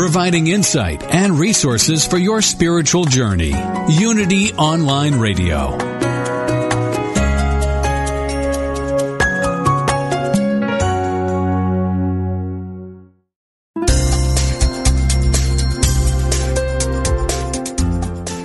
Providing insight and resources for your spiritual journey. Unity Online Radio.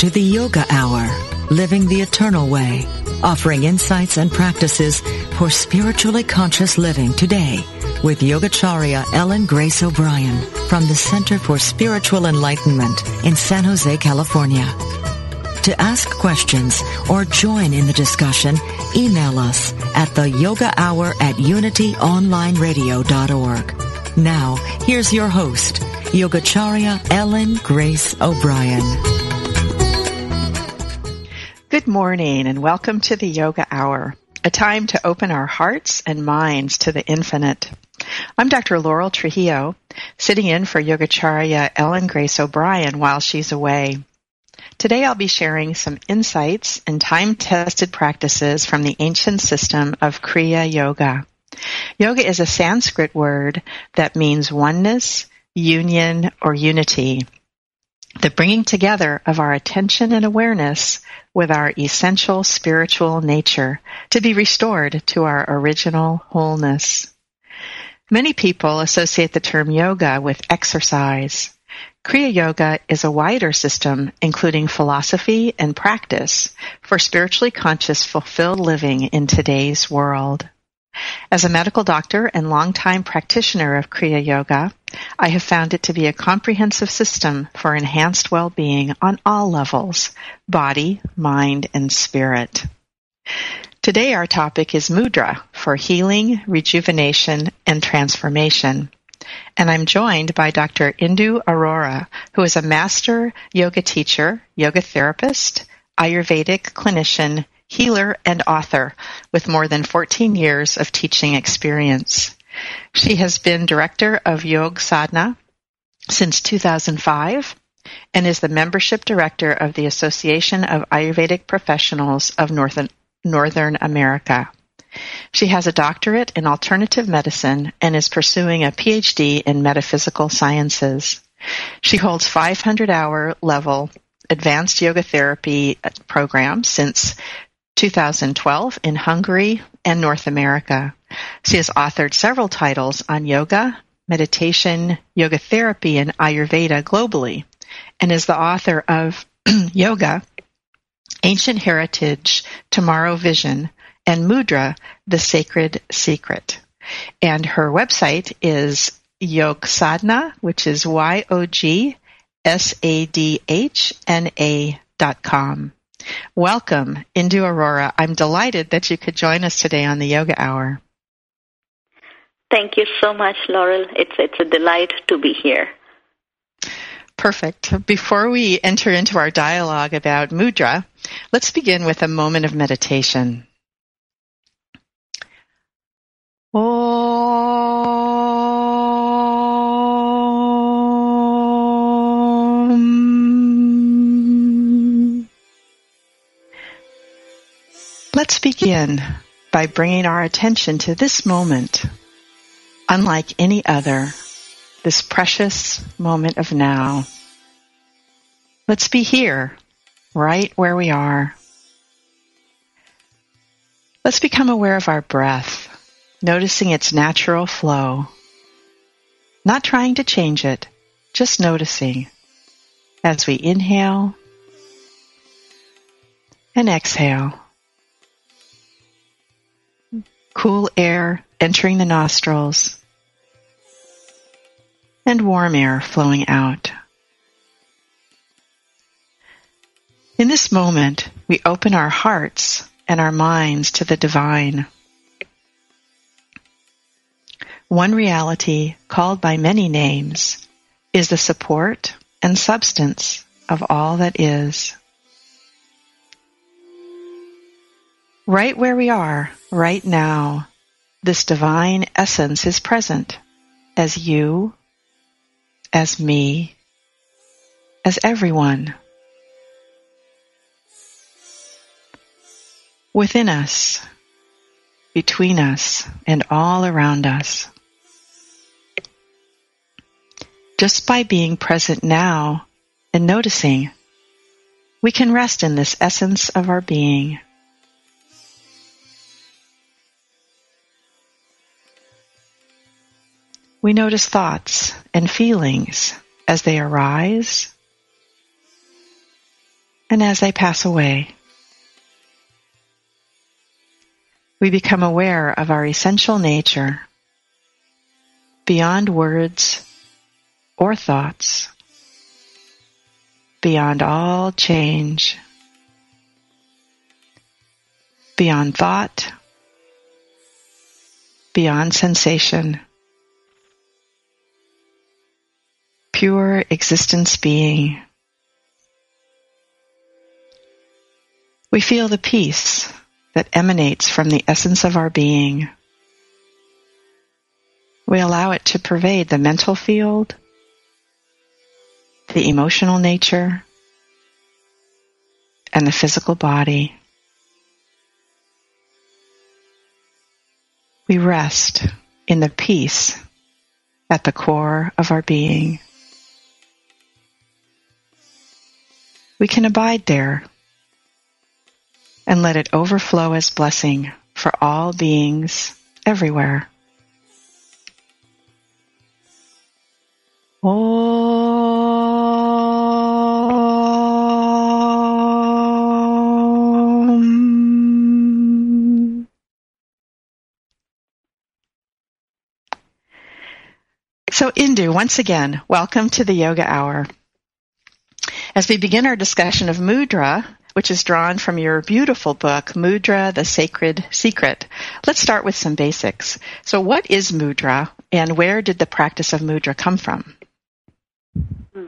To the Yoga Hour, Living the Eternal Way, offering insights and practices for spiritually conscious living today with Yogacharya Ellen Grace O'Brien from the Center for Spiritual Enlightenment in San Jose, California. To ask questions or join in the discussion, email us at the yoga hour at unityonlineradio.org. Now, here's your host, Yogacharya Ellen Grace O'Brien. Good morning and welcome to the Yoga Hour, a time to open our hearts and minds to the infinite. I'm Dr. Laurel Trujillo, sitting in for Yogacharya Ellen Grace O'Brien while she's away. Today I'll be sharing some insights and time-tested practices from the ancient system of Kriya Yoga. Yoga is a Sanskrit word that means oneness, union, or unity. The bringing together of our attention and awareness with our essential spiritual nature to be restored to our original wholeness. Many people associate the term yoga with exercise. Kriya Yoga is a wider system including philosophy and practice for spiritually conscious fulfilled living in today's world. As a medical doctor and longtime practitioner of Kriya Yoga, I have found it to be a comprehensive system for enhanced well-being on all levels, body, mind, and spirit. Today our topic is mudra for healing, rejuvenation, and transformation. And I'm joined by Dr. Indu Arora, who is a master yoga teacher, yoga therapist, Ayurvedic clinician, healer, and author with more than 14 years of teaching experience. She has been director of Yog Sadhana since 2005 and is the membership director of the Association of Ayurvedic Professionals of Northern, Northern America. She has a doctorate in alternative medicine and is pursuing a PhD in metaphysical sciences. She holds 500 hour level advanced yoga therapy uh, programs since 2012 in Hungary and North America. She has authored several titles on yoga, meditation, yoga therapy, and Ayurveda globally, and is the author of Yoga, Ancient Heritage, Tomorrow Vision, and Mudra, The Sacred Secret. And her website is Yogsadhana, which is Y-O-G-S-A-D-H-N-A dot com. Welcome, Indu Arora. I'm delighted that you could join us today on the Yoga Hour. Thank you so much, Laurel. It's it's a delight to be here. Perfect. Before we enter into our dialogue about mudra, let's begin with a moment of meditation. Om. Let's begin by bringing our attention to this moment, unlike any other this precious moment of now. Let's be here, right where we are. Let's become aware of our breath noticing its natural flow. Not trying to change it, just noticing as we inhale and exhale. Cool air entering the nostrils and warm air flowing out. In this moment, we open our hearts and our minds to the divine. One reality, called by many names, is the support and substance of all that is. Right where we are, right now, this divine essence is present as you, as me, as everyone. Within us, between us, and all around us. Just by being present now and noticing, we can rest in this essence of our being. We notice thoughts and feelings as they arise and as they pass away. We become aware of our essential nature beyond words or thoughts, beyond all change, beyond thought, beyond sensation. Pure existence being. We feel the peace that emanates from the essence of our being. We allow it to pervade the mental field, the emotional nature, and the physical body. We rest in the peace at the core of our being. We can abide there and let it overflow as blessing for all beings everywhere. Om. So Indu, once again, welcome to the Yoga Hour. As we begin our discussion of mudra, which is drawn from your beautiful book, Mudra, the Sacred Secret, let's start with some basics. So what is mudra and where did the practice of mudra come from? Hmm.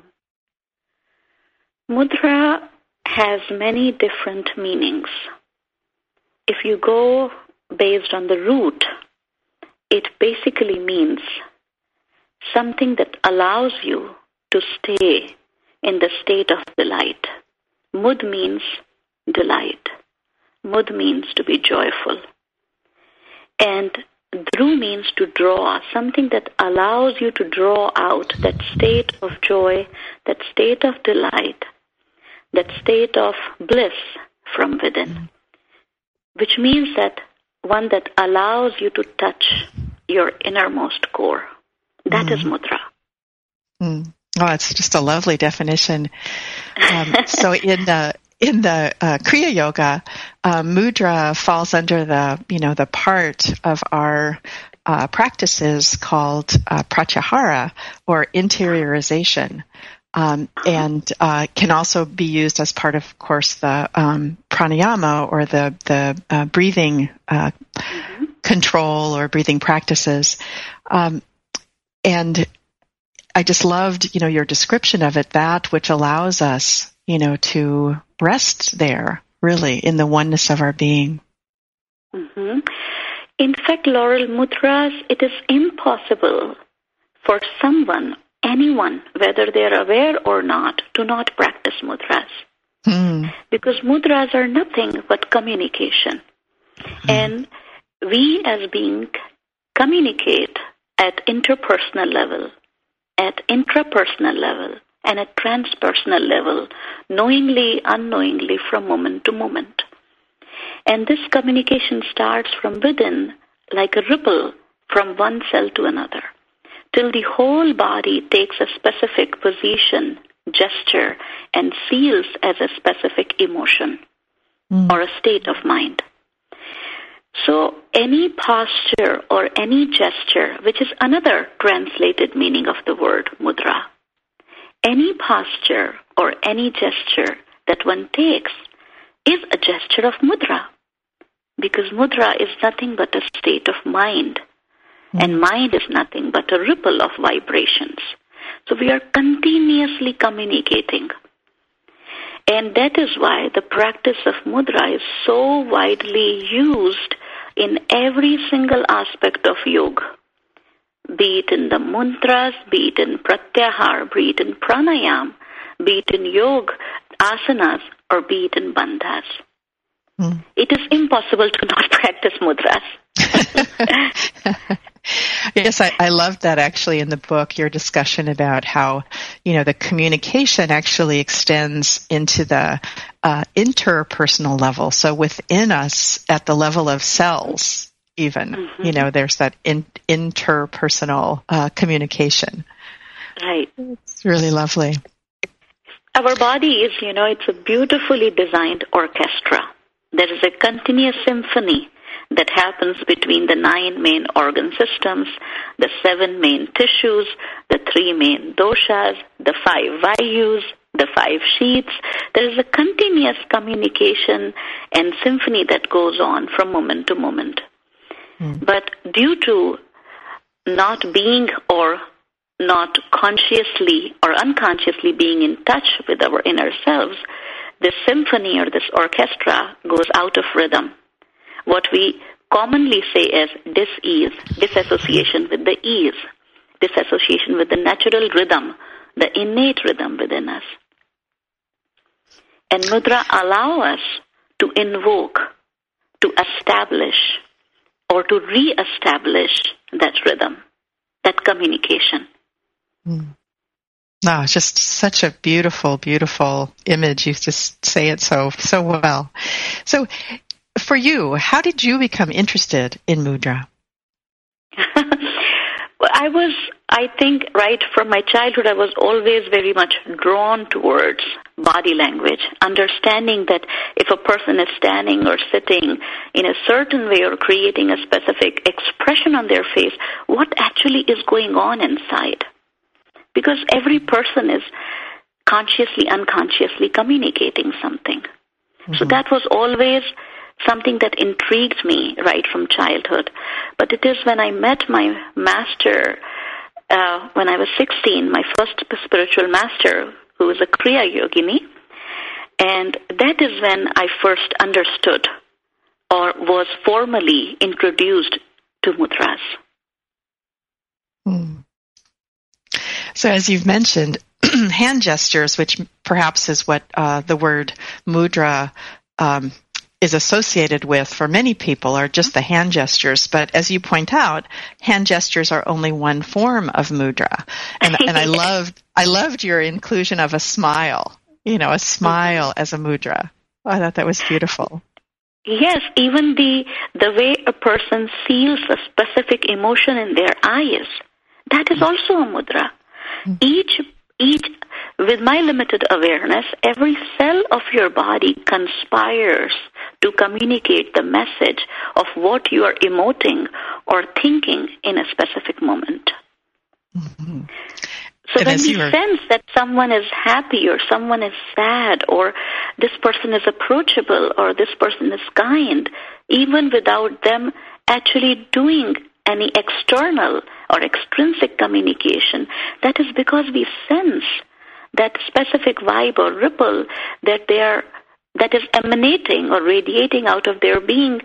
Mudra has many different meanings. If you go based on the root, it basically means something that allows you to stay in the state of delight. Mud means delight. Mud means to be joyful. And Dhru means to draw, something that allows you to draw out that state of joy, that state of delight, that state of bliss from within. Which means that one that allows you to touch your innermost core. That mm. is mudra. Mm. Oh, it's just a lovely definition. Um, so in the in the uh, Kriya Yoga, uh, mudra falls under the you know the part of our uh, practices called uh, pratyahara or interiorization. Um, and uh, can also be used as part of, of course, the um, pranayama or the the uh, breathing mm-hmm. control or breathing practices. Um, and I just loved, you know, your description of it, that which allows us, you know, to rest there, really, in the oneness of our being. Mm-hmm. In fact, Laurel Mudras, it is impossible for someone, anyone, whether they're aware or not, to not practice mudras. Hmm. Because mudras are nothing but communication. Hmm. And we as beings communicate at interpersonal level at intrapersonal level and at transpersonal level, knowingly, unknowingly, from moment to moment. And this communication starts from within, like a ripple from one cell to another till the whole body takes a specific position, gesture, and feels as a specific emotion mm. or a state of mind. So, any posture or any gesture, which is another translated meaning of the word mudra, any posture or any gesture that one takes is a gesture of mudra. Because mudra is nothing but a state of mind hmm. and mind is nothing but a ripple of vibrations. So we are continuously communicating. And that is why the practice of mudra is so widely used in every single aspect of yoga. Be it in the mantras, be it in pratyahar, be it in pranayam, be it in yoga, asanas, or be it in bandhas. Mm. It is impossible to not practice mudras. yes, I, I loved that actually in the book, your discussion about how, you know, the communication actually extends into the uh, interpersonal level. So within us, at the level of cells, even, mm-hmm. you know, there's that in, interpersonal uh, communication. Right. It's really lovely. Our body is, you know, it's a beautifully designed orchestra. There is a continuous symphony that happens between the nine main organ systems, the seven main tissues, the three main doshas, the five vayus, the five sheaths. There is a continuous communication and symphony that goes on from moment to moment. Mm. But due to not being or not consciously or unconsciously being in touch with our inner selves, this symphony or this orchestra goes out of rhythm what we commonly say as dis-ease, disassociation with the ease, disassociation with the natural rhythm, the innate rhythm within us. And mudra allow us to invoke, to establish, or to re-establish that rhythm, that communication. Mm. Just such a beautiful, beautiful image. You just say it so so well. So for you, how did you become interested in mudra? well, I was, I think, right from my childhood, I was always very much drawn towards body language, understanding that if a person is standing or sitting in a certain way or creating a specific expression on their face, what actually is going on inside. Because every person is consciously, unconsciously communicating something. Mm-hmm. So that was always something that intrigued me right from childhood. But it is when I met my master uh, when I was 16, my first spiritual master, who was a Kriya Yogini, and that is when I first understood or was formally introduced to mudras. Hmm. So, as you've mentioned, hand gestures, which perhaps is what uh, the word mudra um, is associated with for many people are just the hand gestures. But as you point out, hand gestures are only one form of mudra. And, and I loved, I loved your inclusion of a smile, you know, a smile as a mudra. I thought that was beautiful. Yes, even the, the way a person feels a specific emotion in their eyes, that is also a mudra. Each each with my limited awareness, every cell of your body conspires to communicate the message of what you are emoting or thinking in a specific moment. Mm-hmm. So and when we sense that someone is happy or someone is sad or this person is approachable or this person is kind, even without them actually doing any external or extrinsic communication. That is because we sense that specific vibe or ripple that they are that is emanating or radiating out of their being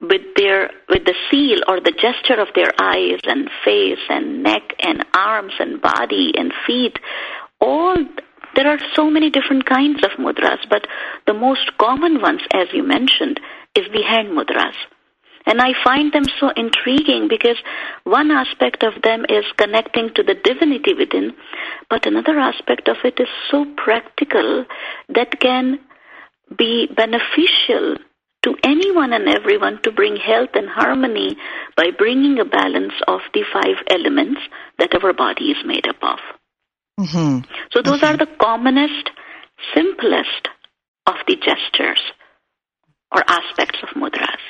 with their with the seal or the gesture of their eyes and face and neck and arms and body and feet. All there are so many different kinds of mudras but the most common ones as you mentioned is the hand mudras. And I find them so intriguing because one aspect of them is connecting to the divinity within, but another aspect of it is so practical that can be beneficial to anyone and everyone to bring health and harmony by bringing a balance of the five elements that our body is made up of. Mm-hmm. So those mm-hmm. are the commonest, simplest of the gestures or aspects of mudras.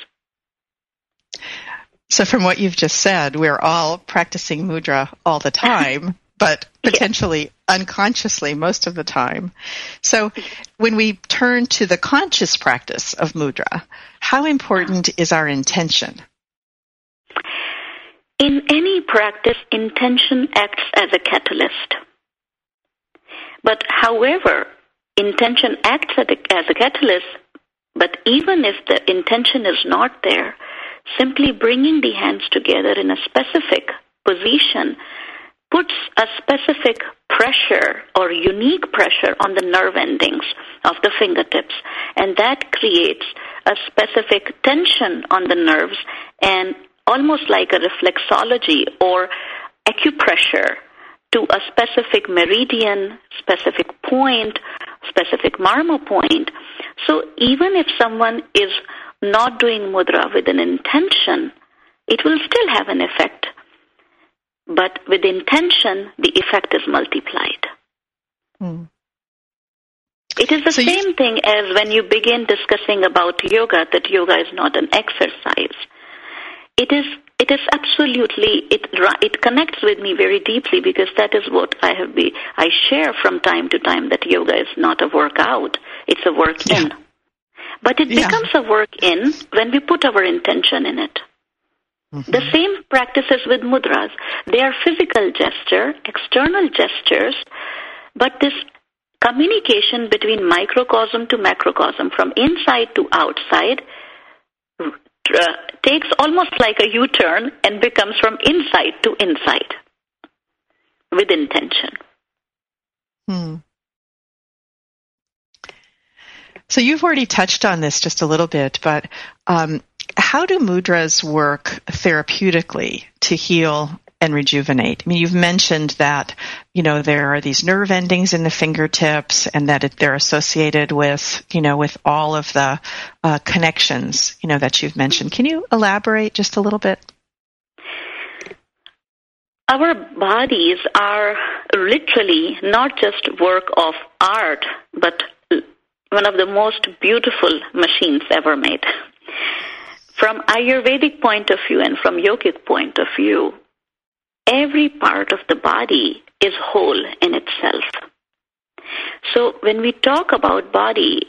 So from what you've just said, we're all practicing mudra all the time, but potentially yeah. Unconsciously most of the time. So when we turn to the conscious practice of mudra, how important is our intention? In any practice, intention acts as a catalyst. But however, intention acts as a catalyst, but even if the intention is not there, simply bringing the hands together in a specific position puts a specific pressure or unique pressure on the nerve endings of the fingertips and that creates a specific tension on the nerves and almost like a reflexology or acupressure to a specific meridian, specific point, specific marma point. So even if someone is not doing mudra with an intention, it will still have an effect. But with intention, the effect is multiplied. Hmm. It is the so same you... thing as when you begin discussing about yoga, that yoga is not an exercise. It is it is absolutely it it connects with me very deeply because that is what I have be I share from time to time that yoga is not a workout it's a work yeah. in but it yeah. becomes a work in when we put our intention in it the same practices with mudras they are physical gesture external gestures but this communication between microcosm to macrocosm from inside to outside uh, takes almost like a U turn and becomes from inside to inside with intention. Hmm. So you've already touched on this just a little bit, but um, how do mudras work therapeutically to heal and rejuvenate. I mean, you've mentioned that, you know, there are these nerve endings in the fingertips and that it, they're associated with, you know, with all of the uh, connections, you know, that you've mentioned. Can you elaborate just a little bit? Our bodies are literally not just work of art, but one of the most beautiful machines ever made. From Ayurvedic point of view and from yogic point of view, every part of the body is whole in itself. So when we talk about body,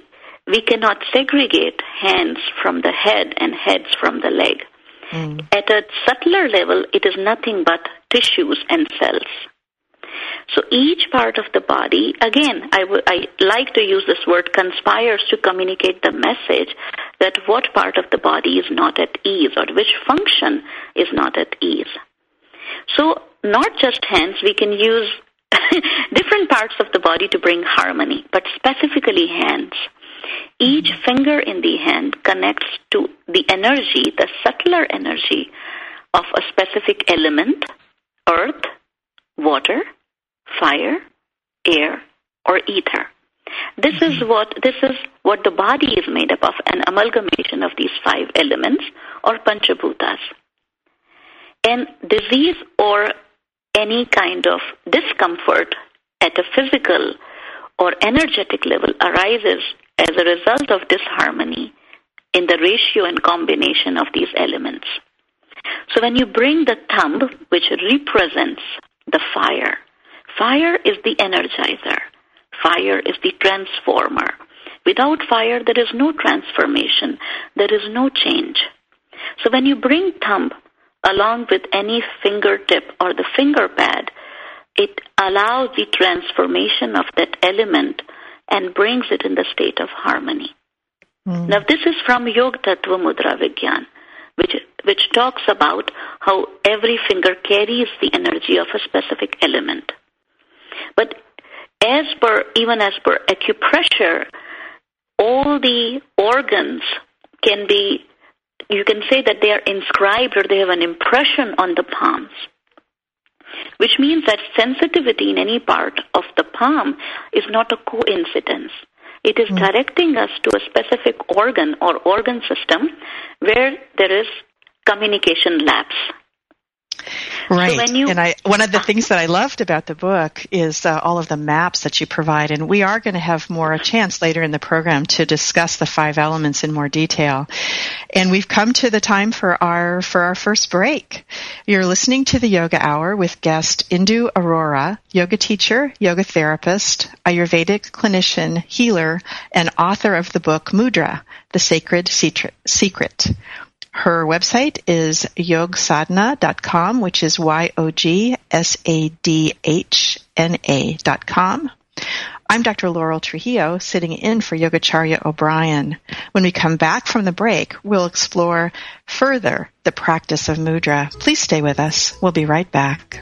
we cannot segregate hands from the head and heads from the leg. Mm. At a subtler level, it is nothing but tissues and cells. So each part of the body, again, I, w- I like to use this word conspires to communicate the message that what part of the body is not at ease or which function is not at ease. So, not just hands, we can use different parts of the body to bring harmony, but specifically hands. Each mm-hmm. finger in the hand connects to the energy, the subtler energy of a specific element earth, water, fire, air, or ether. This is mm-hmm. what this is what the body is made up of, an amalgamation of these five elements or panchabhutas. And disease or any kind of discomfort at a physical or energetic level arises as a result of disharmony in the ratio and combination of these elements. So when you bring the thumb, which represents the fire, fire is the energizer, fire is the transformer. Without fire, there is no transformation, there is no change. So when you bring thumb along with any fingertip or the finger pad, it allows the transformation of that element and brings it in the state of harmony. Mm. Now, this is from Yog Tattva Mudra Vigyan, which, which talks about how every finger carries the energy of a specific element. But as per, even as per acupressure, all the organs can be you can say that they are inscribed or they have an impression on the palms, which means that sensitivity in any part of the palm is not a coincidence. It is mm. directing us to a specific organ or organ system where there is communication lapse. Right. So you, and I, one of the things that I loved about the book is uh, all of the maps that you provide. And we are going to have more a chance later in the program to discuss the five elements in more detail. And we've come to the time for our, for our first break. You're listening to the Yoga Hour with guest Indu Arora, yoga teacher, yoga therapist, Ayurvedic clinician, healer, and author of the book Mudra, The Sacred Secret. Her website is yogsadhana.com, which is Y-O-G-S-A-D-H-N-A dot com. I'm Dr. Laurel Trujillo, sitting in for Yogacharya O'Brien. When we come back from the break, we'll explore further the practice of mudra. Please stay with us. We'll be right back.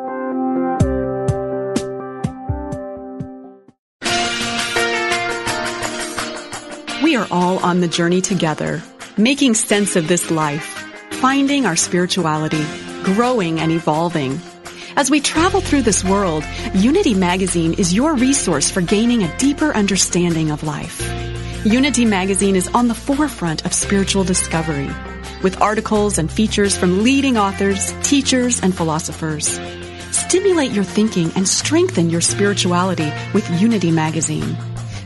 We are all on the journey together, making sense of this life, finding our spirituality, growing and evolving. As we travel through this world, Unity Magazine is your resource for gaining a deeper understanding of life. Unity Magazine is on the forefront of spiritual discovery, with articles and features from leading authors, teachers, and philosophers. Stimulate your thinking and strengthen your spirituality with Unity Magazine.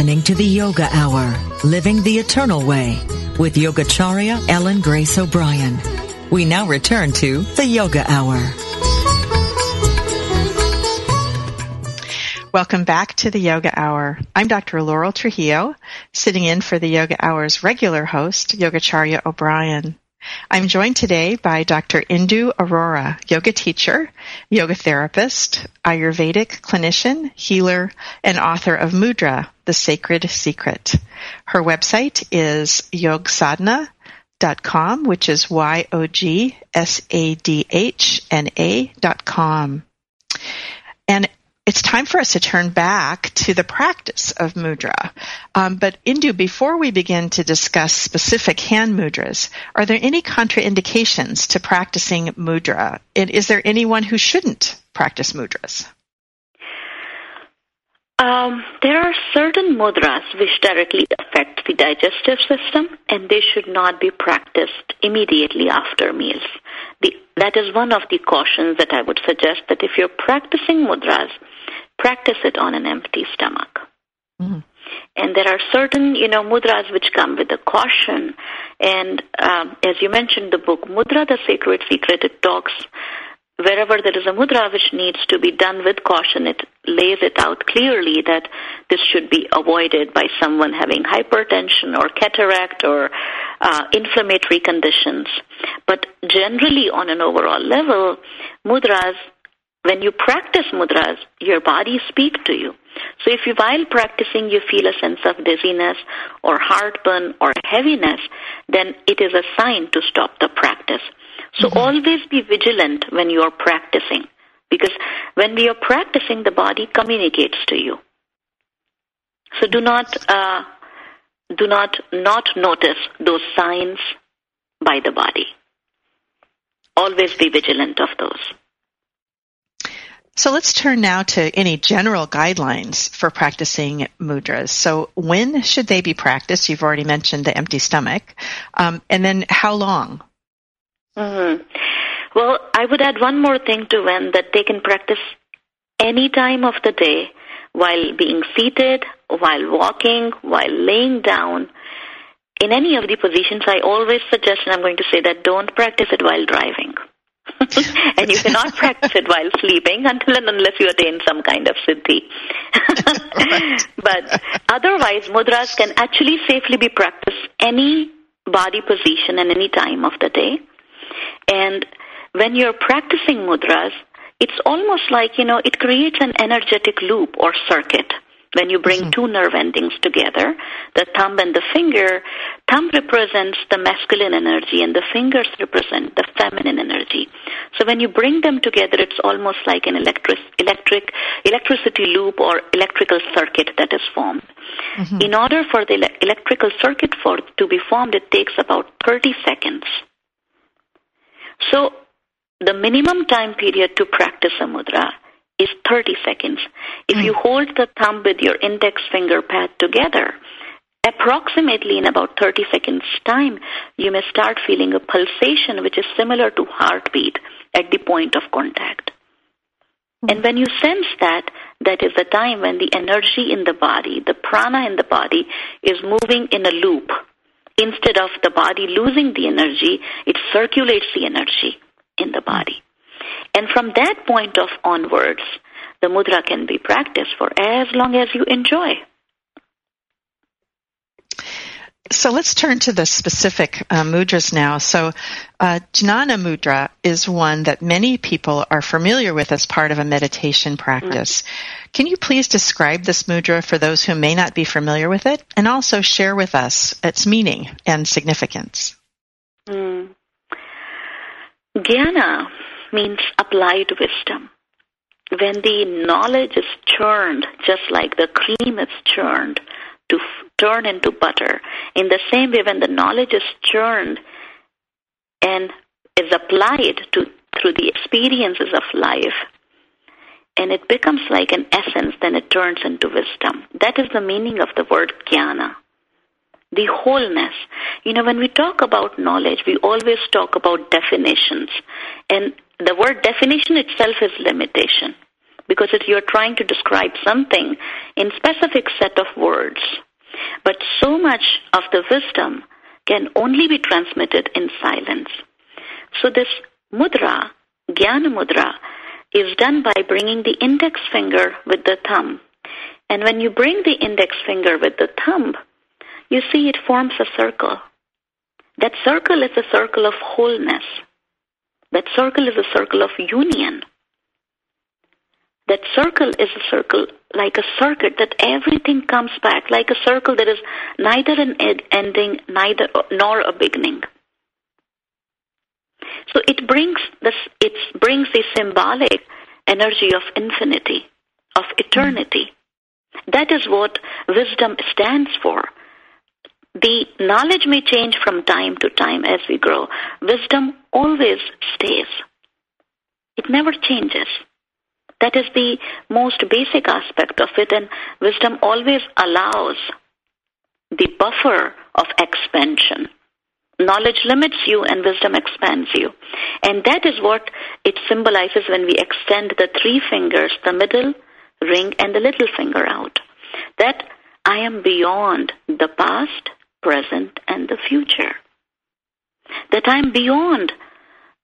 Listening to the Yoga Hour, Living the Eternal Way, with Yogacharya Ellen Grace O'Brien. We now return to the Yoga Hour. Welcome back to the Yoga Hour. I'm Dr. Laurel Trujillo, sitting in for the Yoga Hour's regular host, Yogacharya O'Brien. I'm joined today by Dr. Indu Arora, yoga teacher, yoga therapist, Ayurvedic clinician, healer, and author of Mudra, The Sacred Secret. Her website is yogsadhana.com, which is Y-O-G-S-A-D-H-N-A dot com. And it's time for us to turn back to the practice of mudra. Um, but Indu, before we begin to discuss specific hand mudras, are there any contraindications to practicing mudra? And is there anyone who shouldn't practice mudras? Um, there are certain mudras which directly affect the digestive system, and they should not be practiced immediately after meals. The, that is one of the cautions that I would suggest that if you're practicing mudras, practice it on an empty stomach. Mm-hmm. And there are certain, you know, mudras which come with a caution. And um, as you mentioned, the book Mudra, the Sacred Secret, it talks wherever there is a mudra which needs to be done with caution, it lays it out clearly that this should be avoided by someone having hypertension or cataract or uh, inflammatory conditions. But generally, on an overall level, mudras when you practice mudras, your body speaks to you. So if you, while practicing, you feel a sense of dizziness or heartburn or heaviness, then it is a sign to stop the practice. So mm-hmm. always be vigilant when you are practicing, because when we are practicing, the body communicates to you. So do not uh, do not not notice those signs by the body. Always be vigilant of those. So let's turn now to any general guidelines for practicing mudras. So when should they be practiced? You've already mentioned the empty stomach. Um, and then how long? Mm-hmm. Well, I would add one more thing to when that they can practice any time of the day while being seated, while walking, while laying down. In any of the positions, I always suggest, and I'm going to say that don't practice it while driving. And you cannot practice it while sleeping until and unless you attain some kind of siddhi. but otherwise, mudras can actually safely be practiced any body position and any time of the day. And when you're practicing mudras, it's almost like, you know, it creates an energetic loop or circuit when you bring mm-hmm. two nerve endings together, the thumb and the finger, thumb represents the masculine energy and the fingers represent the feminine energy. So when you bring them together, it's almost like an electric, electric electricity loop or electrical circuit that is formed. Mm-hmm. In order for the electrical circuit for, to be formed, it takes about 30 seconds. So the minimum time period to practice a mudra is 30 seconds. If mm. you hold the thumb with your index finger pad together, approximately in about 30 seconds time, you may start feeling a pulsation which is similar to heartbeat at the point of contact. Mm. And when you sense that, that is the time when the energy in the body, the prana in the body, is moving in a loop. Instead of the body losing the energy, it circulates the energy in the body. And from that point of onwards, the mudra can be practiced for as long as you enjoy. So let's turn to the specific uh, mudras now. So, uh, Jnana mudra is one that many people are familiar with as part of a meditation practice. Mm. Can you please describe this mudra for those who may not be familiar with it, and also share with us its meaning and significance? Mm. Jnana means applied wisdom. When the knowledge is churned, just like the cream is churned to turn into butter, in the same way, when the knowledge is churned and is applied to through the experiences of life, and it becomes like an essence, then it turns into wisdom. That is the meaning of the word jnana the wholeness. You know, when we talk about knowledge, we always talk about definitions. And the word definition itself is limitation because if you're trying to describe something in specific set of words. But so much of the wisdom can only be transmitted in silence. So this mudra, jnana mudra, is done by bringing the index finger with the thumb. And when you bring the index finger with the thumb, you see it forms a circle. That circle is a circle of wholeness. That circle is a circle of union. That circle is a circle like a circuit that everything comes back, like a circle that is neither an ending, neither nor a beginning. So it brings this, it brings the symbolic energy of infinity, of eternity. Mm. That is what wisdom stands for. The knowledge may change from time to time as we grow. Wisdom always stays. It never changes. That is the most basic aspect of it, and wisdom always allows the buffer of expansion. Knowledge limits you and wisdom expands you. And that is what it symbolizes when we extend the three fingers, the middle, ring, and the little finger out. That I am beyond the past, present, and the future. That I'm beyond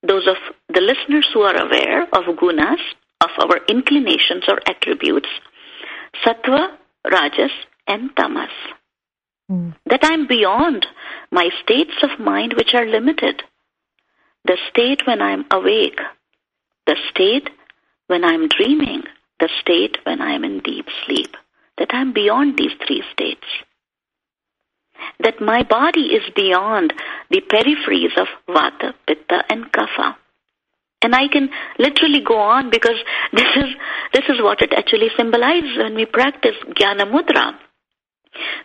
those of the listeners who are aware of gunas, of our inclinations or attributes, sattva, rajas, and tamas. Mm. That I'm beyond my states of mind which are limited. The state when I'm awake, the state when I'm dreaming, the state when I'm in deep sleep, that I'm beyond these three states. That my body is beyond the peripheries of Vata, Pitta, and Kapha. And I can literally go on because this is, this is what it actually symbolizes when we practice Jnana Mudra.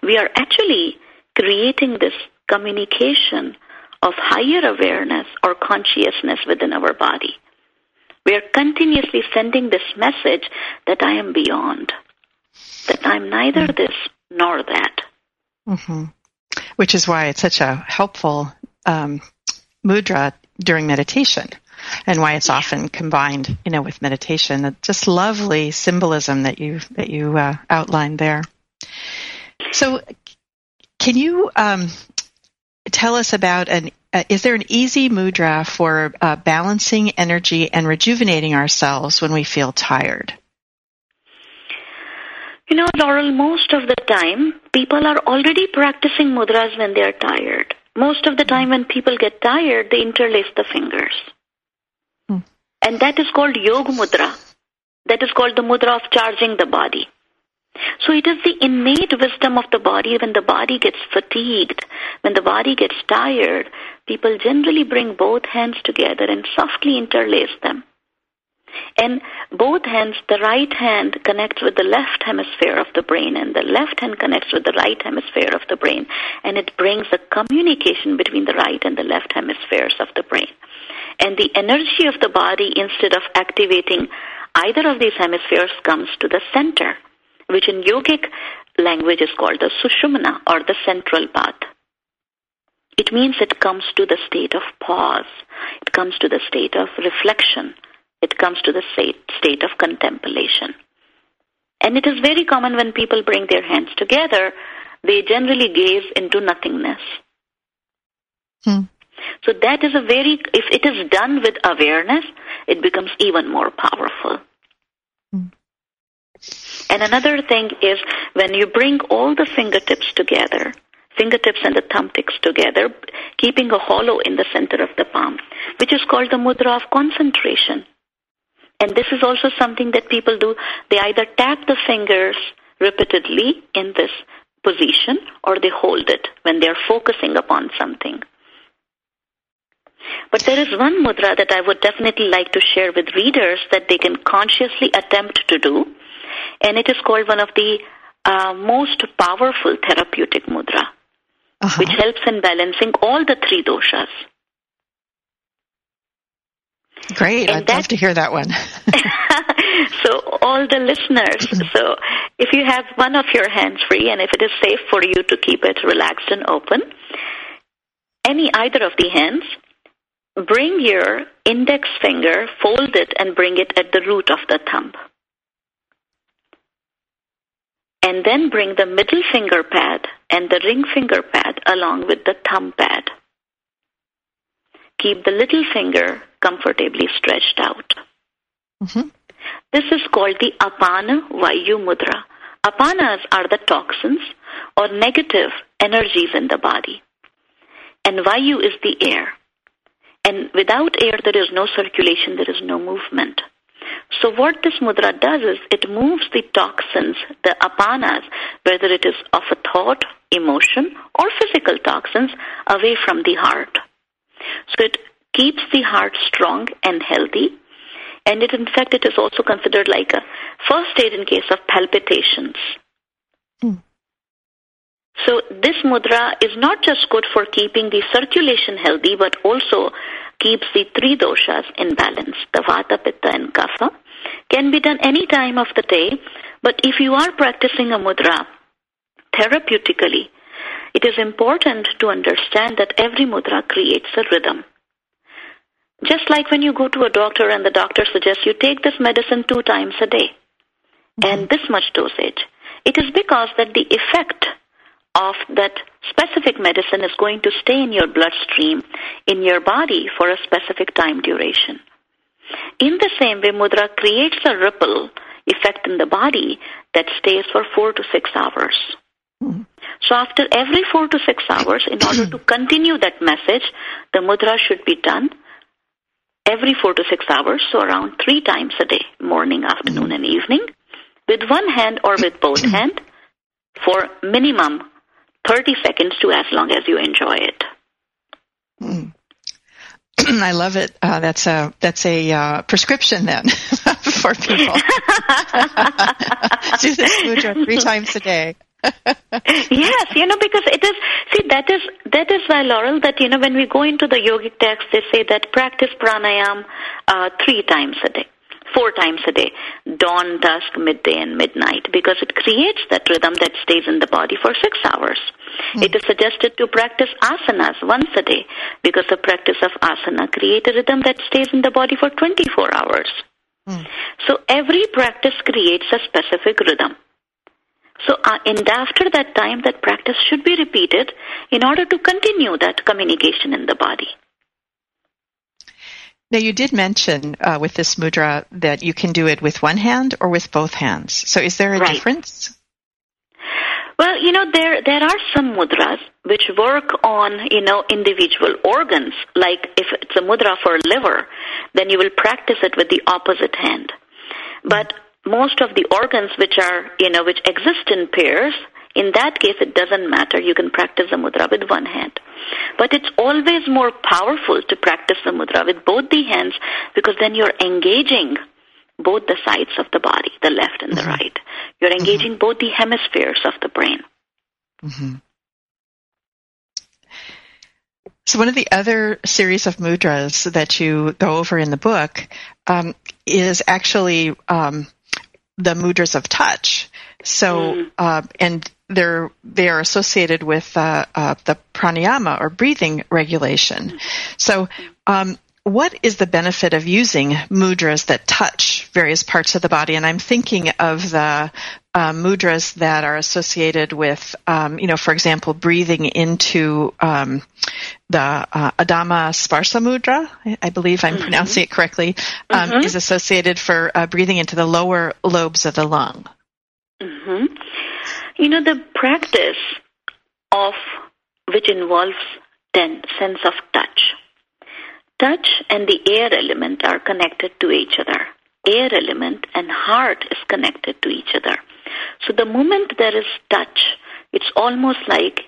We are actually creating this communication of higher awareness or consciousness within our body. We are continuously sending this message that I am beyond, that I'm neither mm-hmm. this nor that. Mm-hmm. Which is why it's such a helpful um, mudra during meditation and why it's often combined, you know, with meditation. Just lovely symbolism that you that you uh, outlined there. So, can you um, tell us about an uh, is there an easy mudra for uh, balancing energy and rejuvenating ourselves when we feel tired? You know, Laurel, most of the time, people are already practicing mudras when they are tired. Most of the time, when people get tired, they interlace the fingers. Hmm. And that is called Yoga Mudra. That is called the mudra of charging the body. So it is the innate wisdom of the body when the body gets fatigued, when the body gets tired, people generally bring both hands together and softly interlace them. And both hands, the right hand connects with the left hemisphere of the brain, and the left hand connects with the right hemisphere of the brain, and it brings a communication between the right and the left hemispheres of the brain. And the energy of the body, instead of activating either of these hemispheres, comes to the center which in yogic language is called the sushumna or the central path. It means it comes to the state of pause. It comes to the state of reflection. It comes to the state of contemplation. And it is very common when people bring their hands together, they generally gaze into nothingness. Hmm. So that is a very, if it is done with awareness, it becomes even more powerful. Hmm. And another thing is when you bring all the fingertips together, fingertips and the thumbsticks together, keeping a hollow in the center of the palm, which is called the mudra of concentration. And this is also something that people do. They either tap the fingers repeatedly in this position or they hold it when they're focusing upon something. But there is one mudra that I would definitely like to share with readers that they can consciously attempt to do and it is called one of the uh, most powerful therapeutic mudra, uh-huh. which helps in balancing all the three doshas. Great, and I'd that, love to hear that one. so, all the listeners, so if you have one of your hands free and if it is safe for you to keep it relaxed and open, any either of the hands, bring your index finger, fold it, and bring it at the root of the thumb and then bring the middle finger pad and the ring finger pad along with the thumb pad. Keep the little finger comfortably stretched out. Mm-hmm. This is called the Apana Vayu Mudra. Apanas are the toxins or negative energies in the body. And Vayu is the air. And without air, there is no circulation, there is no movement. So what this mudra does is it moves the toxins, the apanas, whether it is of a thought, emotion, or physical toxins, away from the heart. So it keeps the heart strong and healthy. And it, in fact, it is also considered like a first aid in case of palpitations. Mm. So this mudra is not just good for keeping the circulation healthy, but also keeps the three doshas in balance, the vata, pitta, and kapha. Can be done any time of the day, but if you are practicing a mudra therapeutically, it is important to understand that every mudra creates a rhythm. Just like when you go to a doctor and the doctor suggests you take this medicine two times a day mm-hmm. and this much dosage, it is because that the effect of that specific medicine is going to stay in your bloodstream, in your body for a specific time duration. In the same way, mudra creates a ripple effect in the body that stays for four to six hours. Mm-hmm. So after every four to six hours, in order to continue that message, the mudra should be done every four to six hours, so around three times a day, morning, afternoon, and evening, with one hand or with both hands for minimum 30 seconds to as long as you enjoy it. Mm. I love it. Uh, that's a that's a uh, prescription then for people. Do this mudra three times a day. Yes, you know, because it is, see, that is, that is why, Laurel, that, you know, when we go into the yogic text, they say that practice pranayam uh, three times a day, four times a day, dawn, dusk, midday, and midnight, because it creates that rhythm that stays in the body for six hours. Mm. It is suggested to practice asanas once a day, because the practice of asana creates a rhythm that stays in the body for 24 hours. Mm. So every practice creates a specific rhythm. So, uh, and after that time, that practice should be repeated in order to continue that communication in the body. Now, you did mention uh, with this mudra that you can do it with one hand or with both hands. So, is there a right. difference? Well, you know, there there are some mudras which work on you know individual organs. Like if it's a mudra for liver, then you will practice it with the opposite hand. But most of the organs which are, you know, which exist in pairs, in that case it doesn't matter. You can practice the mudra with one hand. But it's always more powerful to practice the mudra with both the hands because then you're engaging both the sides of the body, the left and the mm-hmm. right. You're mm-hmm. engaging mm-hmm. both the hemispheres of the brain. Mm-hmm. So one of the other series of mudras that you go over in the book um, is actually um, the mudras of touch. So, mm. uh, and they're they are associated with uh, uh, the pranayama or breathing regulation. So, um, what is the benefit of using mudras that touch various parts of the body? And I'm thinking of the uh, mudras that are associated with, um, you know, for example, breathing into um, the uh, Adama Sparsa mudra. I, I believe I'm mm-hmm. pronouncing it correctly. Um, mm-hmm. Is associated for uh, breathing into the lower lobes of the lung. Mm-hmm. You know, the practice of which involves ten sense of touch touch and the air element are connected to each other. Air element and heart is connected to each other. So the moment there is touch, it's almost like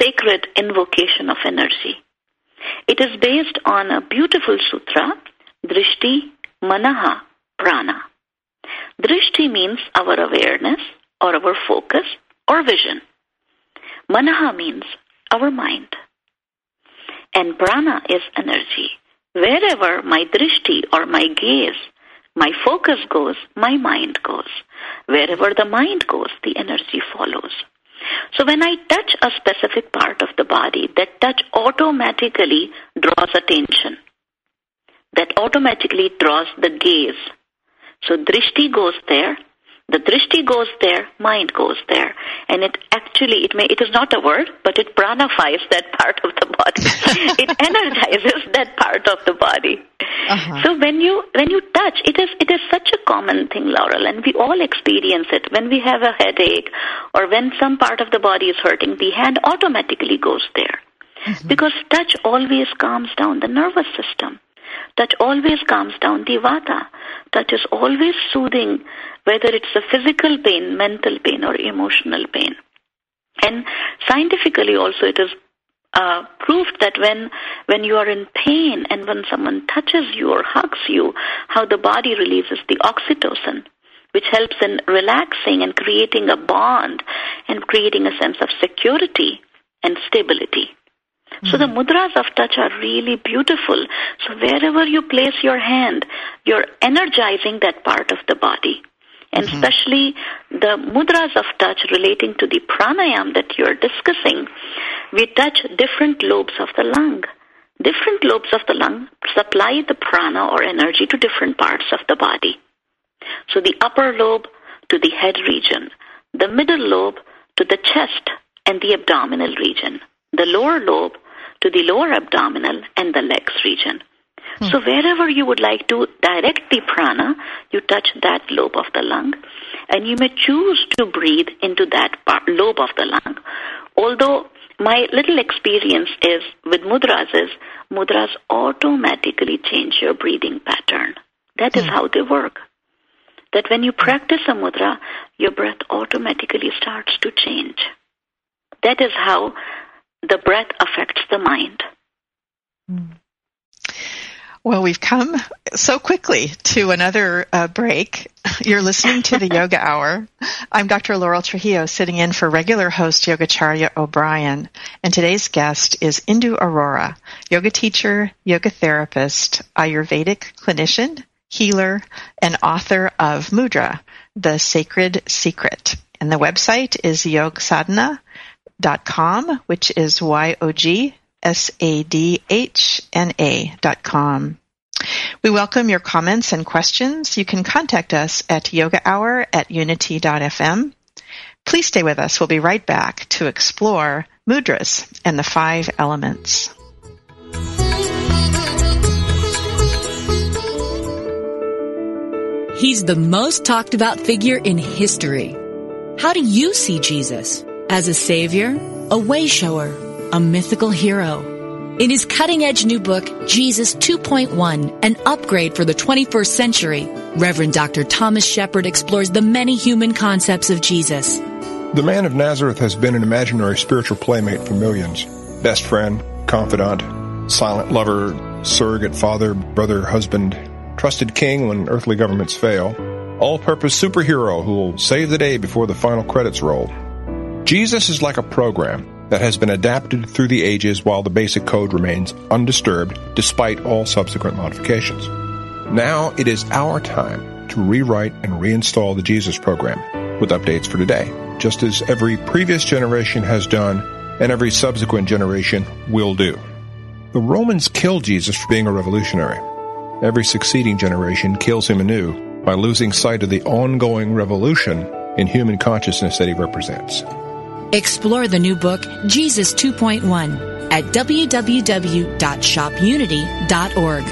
sacred invocation of energy. It is based on a beautiful sutra, Drishti Manaha Prana. Drishti means our awareness or our focus or vision. Manaha means our mind and prana is energy. Wherever my drishti or my gaze, my focus goes, my mind goes. Wherever the mind goes, the energy follows. So when I touch a specific part of the body, that touch automatically draws attention. That automatically draws the gaze. So drishti goes there, the drishti goes there, mind goes there, and it actually it may it is not a word, but it pranifies that part of the body. it energizes that part of the body. Uh-huh. So when you when you touch, it is it is such a common thing, Laurel, and we all experience it. When we have a headache or when some part of the body is hurting, the hand automatically goes there. Mm-hmm. Because touch always calms down the nervous system. Touch always calms down the vata. Touch is always soothing, whether it's a physical pain, mental pain, or emotional pain. And scientifically also it is uh, proved that when when you are in pain and when someone touches you or hugs you, how the body releases the oxytocin, which helps in relaxing and creating a bond and creating a sense of security and stability. So the mudras of touch are really beautiful. So wherever you place your hand, you're energizing that part of the body. And mm-hmm. especially the mudras of touch relating to the pranayam that you're discussing, we touch different lobes of the lung. Different lobes of the lung supply the prana or energy to different parts of the body. So the upper lobe to the head region, the middle lobe to the chest and the abdominal region, the lower lobe to the lower abdominal and the legs region. Hmm. So wherever you would like to direct the prana, you touch that lobe of the lung, and you may choose to breathe into that part, lobe of the lung, although my little experience is with mudras is mudras automatically change your breathing pattern. That is mm. how they work. That when you practice a mudra, your breath automatically starts to change. That is how the breath affects the mind. Well, we've come so quickly to another uh, break. You're listening to the Yoga Hour. I'm Dr. Laurel Trujillo, sitting in for regular host Yogacharya O'Brien, and today's guest is Indu Arora, yoga teacher, yoga therapist, Ayurvedic clinician, healer, and author of Mudra, The Sacred Secret. And the website is yogsadhna.com, which is Y-O-G S-A-D-H-N-A dot com. We welcome your comments and questions. You can contact us at yogahour at unity.fm. Please stay with us. We'll be right back to explore mudras and the five elements. He's the most talked about figure in history. How do you see Jesus? As a savior, a wayshower, a mythical hero. In his cutting edge new book, Jesus 2.1, an upgrade for the 21st century, Reverend Dr. Thomas Shepherd explores the many human concepts of Jesus. The man of Nazareth has been an imaginary spiritual playmate for millions. Best friend, confidant, silent lover, surrogate father, brother, husband, trusted king when earthly governments fail, all-purpose superhero who will save the day before the final credits roll. Jesus is like a program that has been adapted through the ages while the basic code remains undisturbed despite all subsequent modifications. Now it is our time to rewrite and reinstall the Jesus program with updates for today, just as every previous generation has done and every subsequent generation will do. The Romans killed Jesus for being a revolutionary. Every succeeding generation kills him anew by losing sight of the ongoing revolution in human consciousness that he represents. Explore the new book, Jesus 2.1, at www.shopunity.org.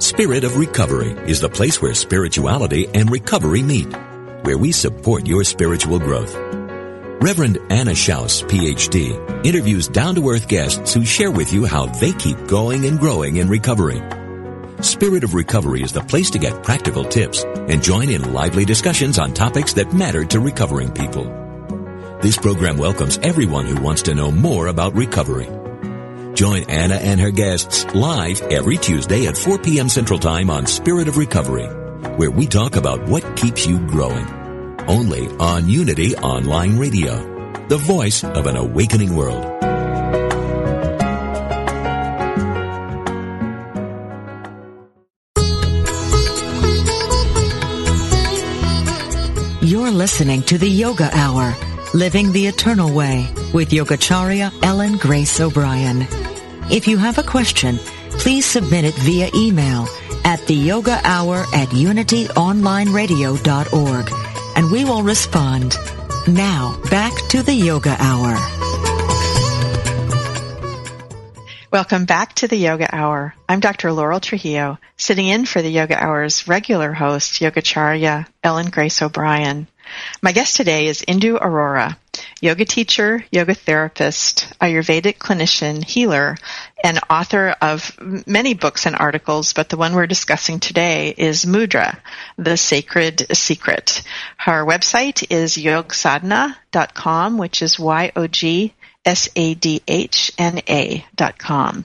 Spirit of Recovery is the place where spirituality and recovery meet, where we support your spiritual growth. Reverend Anna Schaus, PhD, interviews down-to-earth guests who share with you how they keep going and growing in recovery. Spirit of Recovery is the place to get practical tips and join in lively discussions on topics that matter to recovering people. This program welcomes everyone who wants to know more about recovery. Join Anna and her guests live every Tuesday at 4 p.m. Central Time on Spirit of Recovery, where we talk about what keeps you growing only on Unity Online Radio, the voice of an awakening world. You're listening to the Yoga Hour, Living the Eternal Way with Yogacharya Ellen Grace O'Brien. If you have a question, please submit it via email at the yoga hour at unityonlineradio.org and we will respond. Now, back to the Yoga Hour. Welcome back to the Yoga Hour. I'm Dr. Laurel Trujillo, sitting in for the Yoga Hour's regular host, Yogacharya Ellen Grace O'Brien. My guest today is Indu Arora, yoga teacher, yoga therapist, Ayurvedic clinician, healer, and author of many books and articles, but the one we're discussing today is Mudra, the Sacred Secret. Her website is yogsadhna.com, which is Y-O-G S-A-D-H-N-A dot com.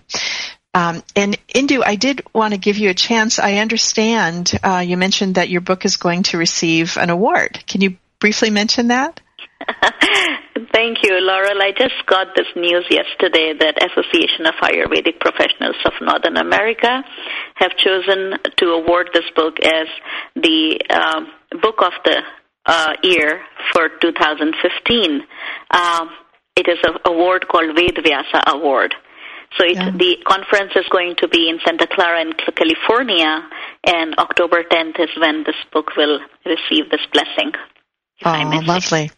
Um, and Indu, I did want to give you a chance. I understand uh, you mentioned that your book is going to receive an award. Can you briefly mention that? Thank you, Laurel. I just got this news yesterday that Association of Ayurvedic Professionals of Northern America have chosen to award this book as the um, book of the uh, year for 2015. Um, it is an award called Ved Vyasa Award. So it, yeah. the conference is going to be in Santa Clara in California, and October 10th is when this book will receive this blessing. Oh, lovely.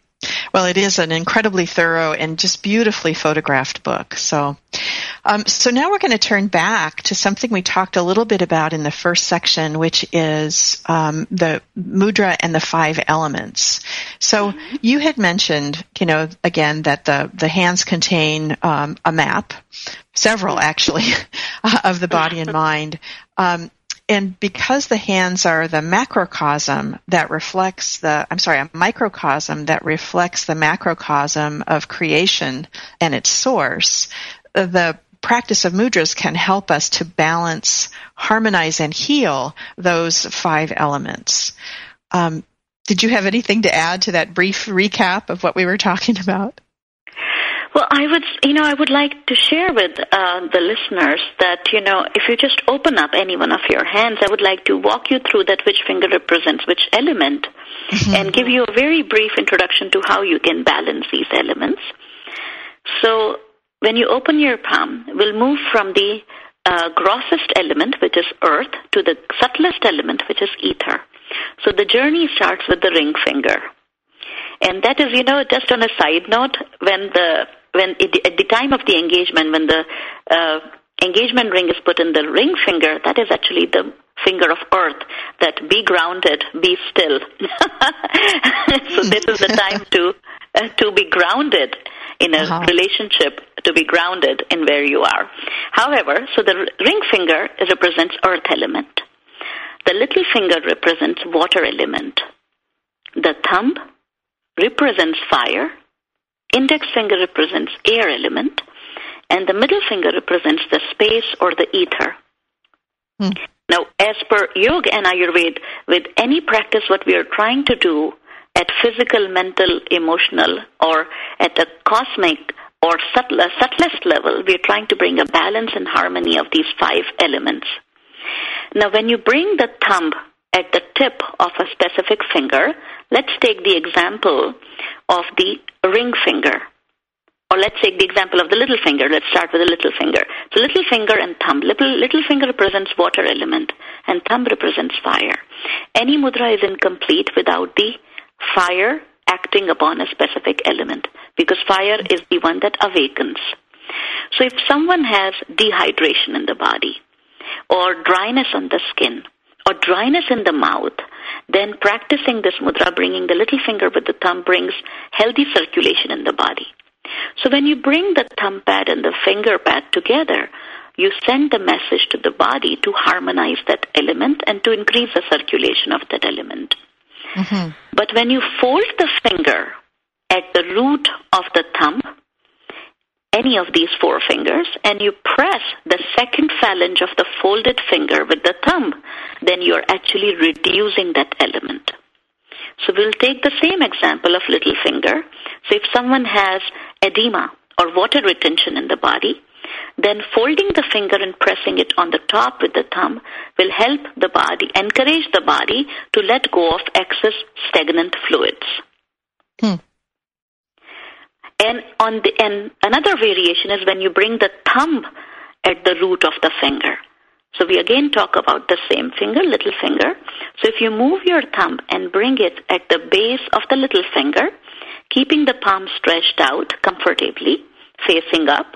Well, it is an incredibly thorough and just beautifully photographed book. So, um, so now we're going to turn back to something we talked a little bit about in the first section, which is um, the mudra and the five elements. So you had mentioned, you know, again that the the hands contain um, a map, several actually, of the body and mind. And because the hands are the macrocosm that reflects the, I'm sorry, a microcosm that reflects the macrocosm of creation and its source, the practice of mudras can help us to balance, harmonize, and heal those five elements. Um, did you have anything to add to that brief recap of what we were talking about? Well, I would, you know, I would like to share with uh, the listeners that, you know, if you just open up any one of your hands, I would like to walk you through that which finger represents which element mm-hmm. and give you a very brief introduction to how you can balance these elements. So, when you open your palm, we'll move from the uh, grossest element, which is earth, to the subtlest element, which is ether. So the journey starts with the ring finger. And that is, you know, just on a side note, when the when it, at the time of the engagement, when the uh, engagement ring is put in the ring finger, that is actually the finger of earth that be grounded, be still. so this is the time to uh, to be grounded in a uh-huh. relationship, to be grounded in where you are. However, so the ring finger represents earth element. The little finger represents water element. The thumb represents fire index finger represents air element, and the middle finger represents the space or the ether. Hmm. Now, as per yoga and Ayurveda, with any practice, what we are trying to do at physical, mental, emotional, or at the cosmic or subtle, subtlest level, we are trying to bring a balance and harmony of these five elements. Now, when you bring the thumb at the tip of a specific finger, let's take the example of the ring finger. Or let's take the example of the little finger. Let's start with the little finger. So little finger and thumb. Little, little finger represents water element and thumb represents fire. Any mudra is incomplete without the fire acting upon a specific element because fire is the one that awakens. So if someone has dehydration in the body or dryness on the skin or dryness in the mouth, then practicing this mudra, bringing the little finger with the thumb, brings healthy circulation in the body. So when you bring the thumb pad and the finger pad together, you send the message to the body to harmonize that element and to increase the circulation of that element. Mm-hmm. But when you fold the finger at the root of the thumb, any of these four fingers and you press the second phalange of the folded finger with the thumb, then you're actually reducing that element. So we'll take the same example of little finger. So if someone has edema or water retention in the body, then folding the finger and pressing it on the top with the thumb will help the body, encourage the body to let go of excess stagnant fluids. Hmm. And on the and another variation is when you bring the thumb at the root of the finger. So we again talk about the same finger, little finger. So if you move your thumb and bring it at the base of the little finger, keeping the palm stretched out comfortably, facing up,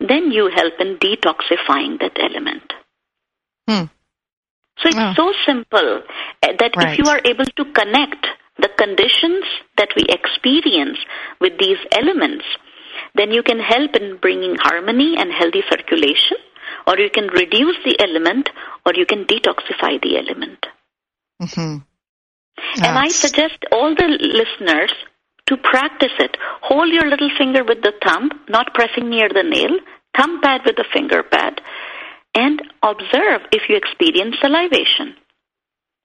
then you help in detoxifying that element. Hmm. So it's oh. so simple eh, that right. if you are able to connect the conditions that we experience with these elements, then you can help in bringing harmony and healthy circulation, or you can reduce the element, or you can detoxify the element. Mm-hmm. And I suggest all the listeners to practice it. Hold your little finger with the thumb, not pressing near the nail, thumb pad with the finger pad, and observe if you experience salivation.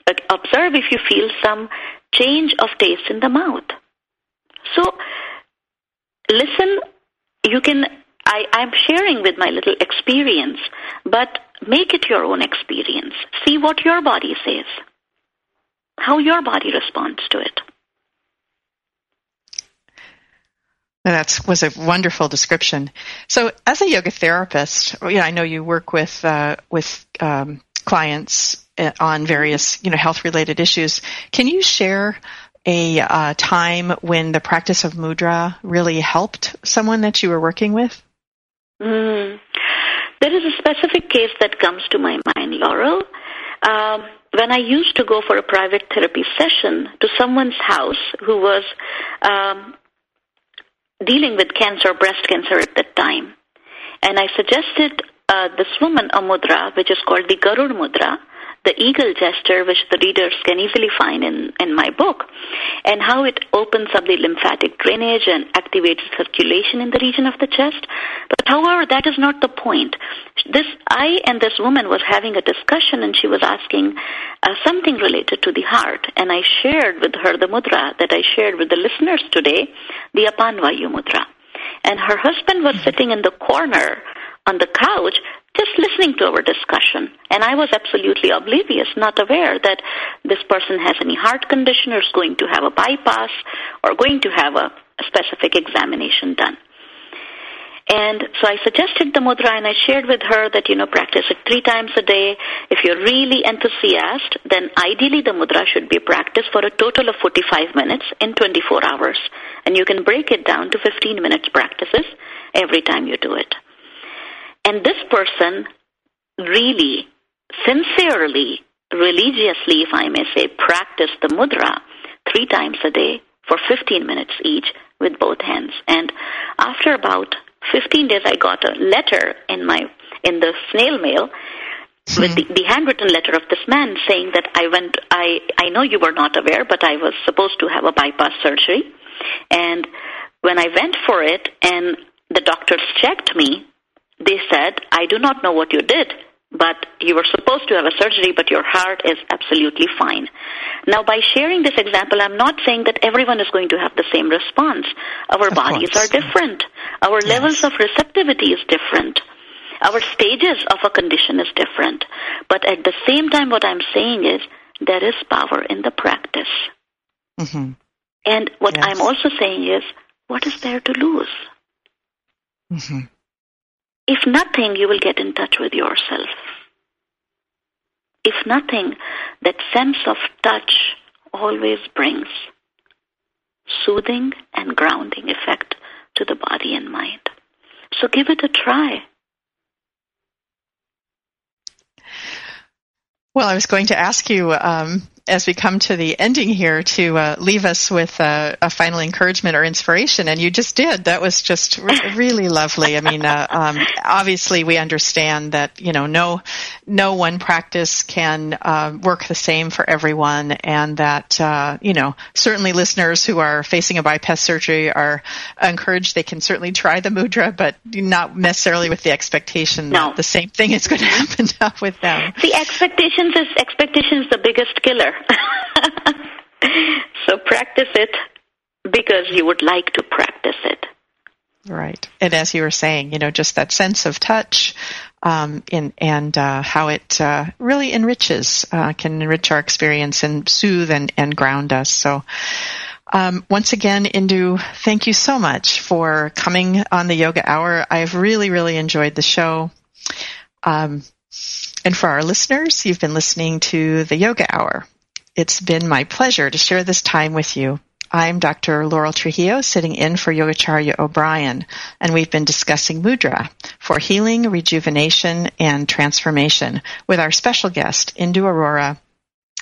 But observe if you feel some change of taste in the mouth. So, listen, you can, I, I'm sharing with my little experience, but make it your own experience. See what your body says, how your body responds to it. That was a wonderful description. So, as a yoga therapist, you know, I know you work with uh, with um, clients uh, on various you know health related issues. Can you share a uh, time when the practice of mudra really helped someone that you were working with? Mm. There is a specific case that comes to my mind, Laurel. Um, when I used to go for a private therapy session to someone's house who was um, dealing with cancer, breast cancer at that time, and I suggested uh, this woman a mudra, which is called the Garud mudra, the eagle gesture, which the readers can easily find in, in my book, and how it opens up the lymphatic drainage and activates circulation in the region of the chest. But however, that is not the point. This I and this woman was having a discussion, and she was asking uh, something related to the heart, and I shared with her the mudra that I shared with the listeners today, the Apanvayu mudra. And her husband was sitting in the corner on the couch just listening to our discussion. And I was absolutely oblivious, not aware that this person has any heart condition or is going to have a bypass or going to have a, a specific examination done. And so I suggested the mudra and I shared with her that, you know, practice it three times a day. If you're really enthusiastic, then ideally the mudra should be practiced for a total of 45 minutes in 24 hours. And you can break it down to 15 minutes practices every time you do it. And this person really, sincerely, religiously, if I may say, practiced the mudra three times a day for 15 minutes each with both hands. And after about 15 days, I got a letter in my in the snail mail mm-hmm. with the, the handwritten letter of this man saying that I went. I I know you were not aware, but I was supposed to have a bypass surgery, and when I went for it, and the doctors checked me, they said, I do not know what you did, but you were supposed to have a surgery, but your heart is absolutely fine. Now, by sharing this example, I'm not saying that everyone is going to have the same response. Our of bodies course. are different. Our yes. levels of receptivity is different. Our stages of a condition is different. But at the same time, what I'm saying is there is power in the practice. Mm-hmm. And what yes. I'm also saying is, what is there to lose? Mm-hmm. If nothing, you will get in touch with yourself. If nothing, that sense of touch always brings soothing and grounding effect to the body and mind. So give it a try. Well, I was going to ask you um, as we come to the ending here to uh, leave us with a, a, final encouragement or inspiration, and you just did. That was just re- really lovely. I mean, uh, um, obviously, we understand that you know no no one practice can uh, work the same for everyone, and that uh, you know certainly listeners who are facing a bypass surgery are encouraged. They can certainly try the mudra, but not necessarily with the expectation no. that the same thing is going to happen with them. The expectations is expectations the biggest killer. so practice it because you would like to practice it. Right. And as you were saying, you know, just that sense of touch um, in, and uh, how it uh, really enriches, uh, can enrich our experience and soothe and, and ground us. So, um, once again, Indu, thank you so much for coming on the Yoga Hour. I've really, really enjoyed the show. Um, and for our listeners, you've been listening to the Yoga Hour. It's been my pleasure to share this time with you. I'm Dr. Laurel Trujillo sitting in for Yogacharya O'Brien, and we've been discussing mudra for healing, rejuvenation, and transformation with our special guest, Indu Arora,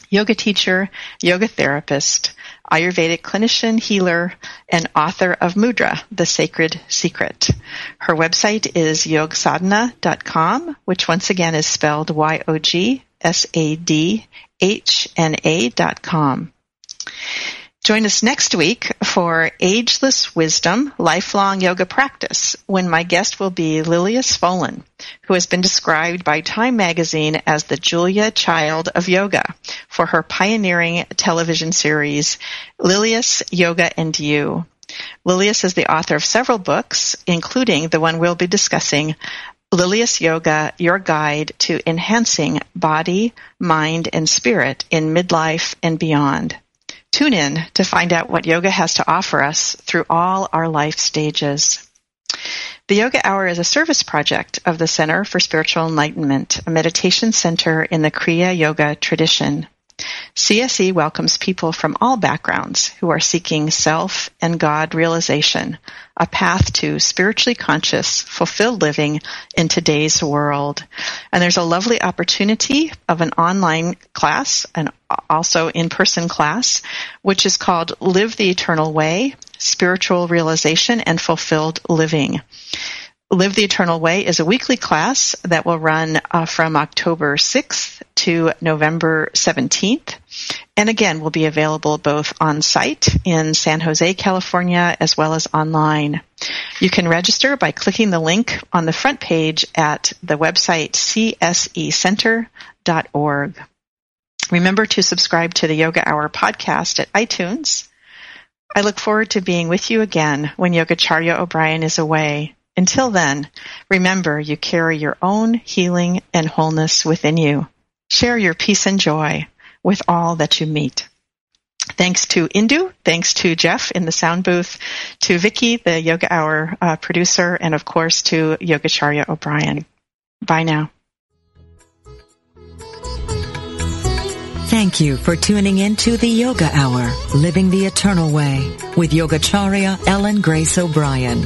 yoga teacher, yoga therapist, Ayurvedic clinician, healer, and author of Mudra, The Sacred Secret. Her website is yogsadhna.com, which once again is spelled Y-O-G S-A-D-H-N-A.com. Join us next week for Ageless Wisdom Lifelong Yoga Practice when my guest will be Lilias Folan, who has been described by Time magazine as the Julia Child of Yoga for her pioneering television series Lilias Yoga and You. Lilias is the author of several books, including the one we'll be discussing, Lilias Yoga, your guide to enhancing body, mind, and spirit in midlife and beyond. Tune in to find out what yoga has to offer us through all our life stages. The Yoga Hour is a service project of the Center for Spiritual Enlightenment, a meditation center in the Kriya Yoga tradition. CSE welcomes people from all backgrounds who are seeking self and God realization, a path to spiritually conscious, fulfilled living in today's world. And there's a lovely opportunity of an online class and also in-person class, which is called Live the Eternal Way, Spiritual Realization and Fulfilled Living. Live the Eternal Way is a weekly class that will run uh, from October 6th to November 17th. And again, will be available both on site in San Jose, California, as well as online. You can register by clicking the link on the front page at the website csecenter.org. Remember to subscribe to the Yoga Hour podcast at iTunes. I look forward to being with you again when Yogacharya O'Brien is away. Until then, remember you carry your own healing and wholeness within you. Share your peace and joy with all that you meet. Thanks to Indu, thanks to Jeff in the sound booth, to Vicky, the Yoga Hour uh, producer, and of course to Yogacharya O'Brien. Bye now. Thank you for tuning in to the Yoga Hour, Living the Eternal Way, with Yogacharya Ellen Grace O'Brien.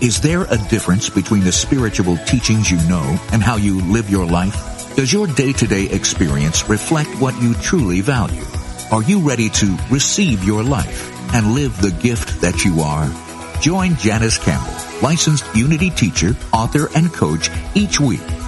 Is there a difference between the spiritual teachings you know and how you live your life? Does your day-to-day experience reflect what you truly value? Are you ready to receive your life and live the gift that you are? Join Janice Campbell, licensed Unity teacher, author, and coach each week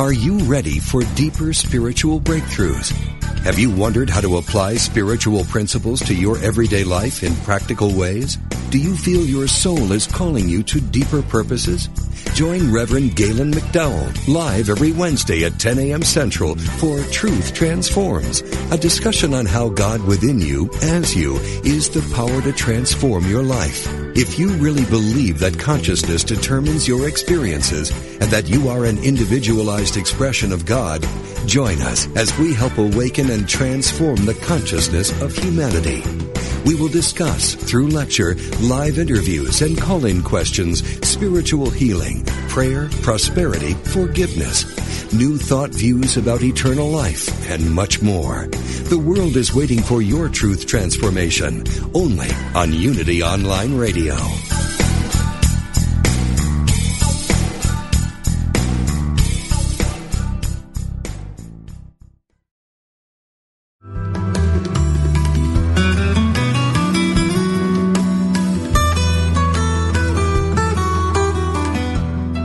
Are you ready for deeper spiritual breakthroughs? Have you wondered how to apply spiritual principles to your everyday life in practical ways? Do you feel your soul is calling you to deeper purposes? Join Reverend Galen McDowell live every Wednesday at 10 a.m. Central for Truth Transforms, a discussion on how God within you, as you, is the power to transform your life. If you really believe that consciousness determines your experiences and that you are an individualized expression of God, join us as we help awaken and transform the consciousness of humanity. We will discuss, through lecture, live interviews, and call-in questions, spiritual healing, prayer, prosperity, forgiveness, new thought views about eternal life, and much more. The world is waiting for your truth transformation, only on Unity Online Radio.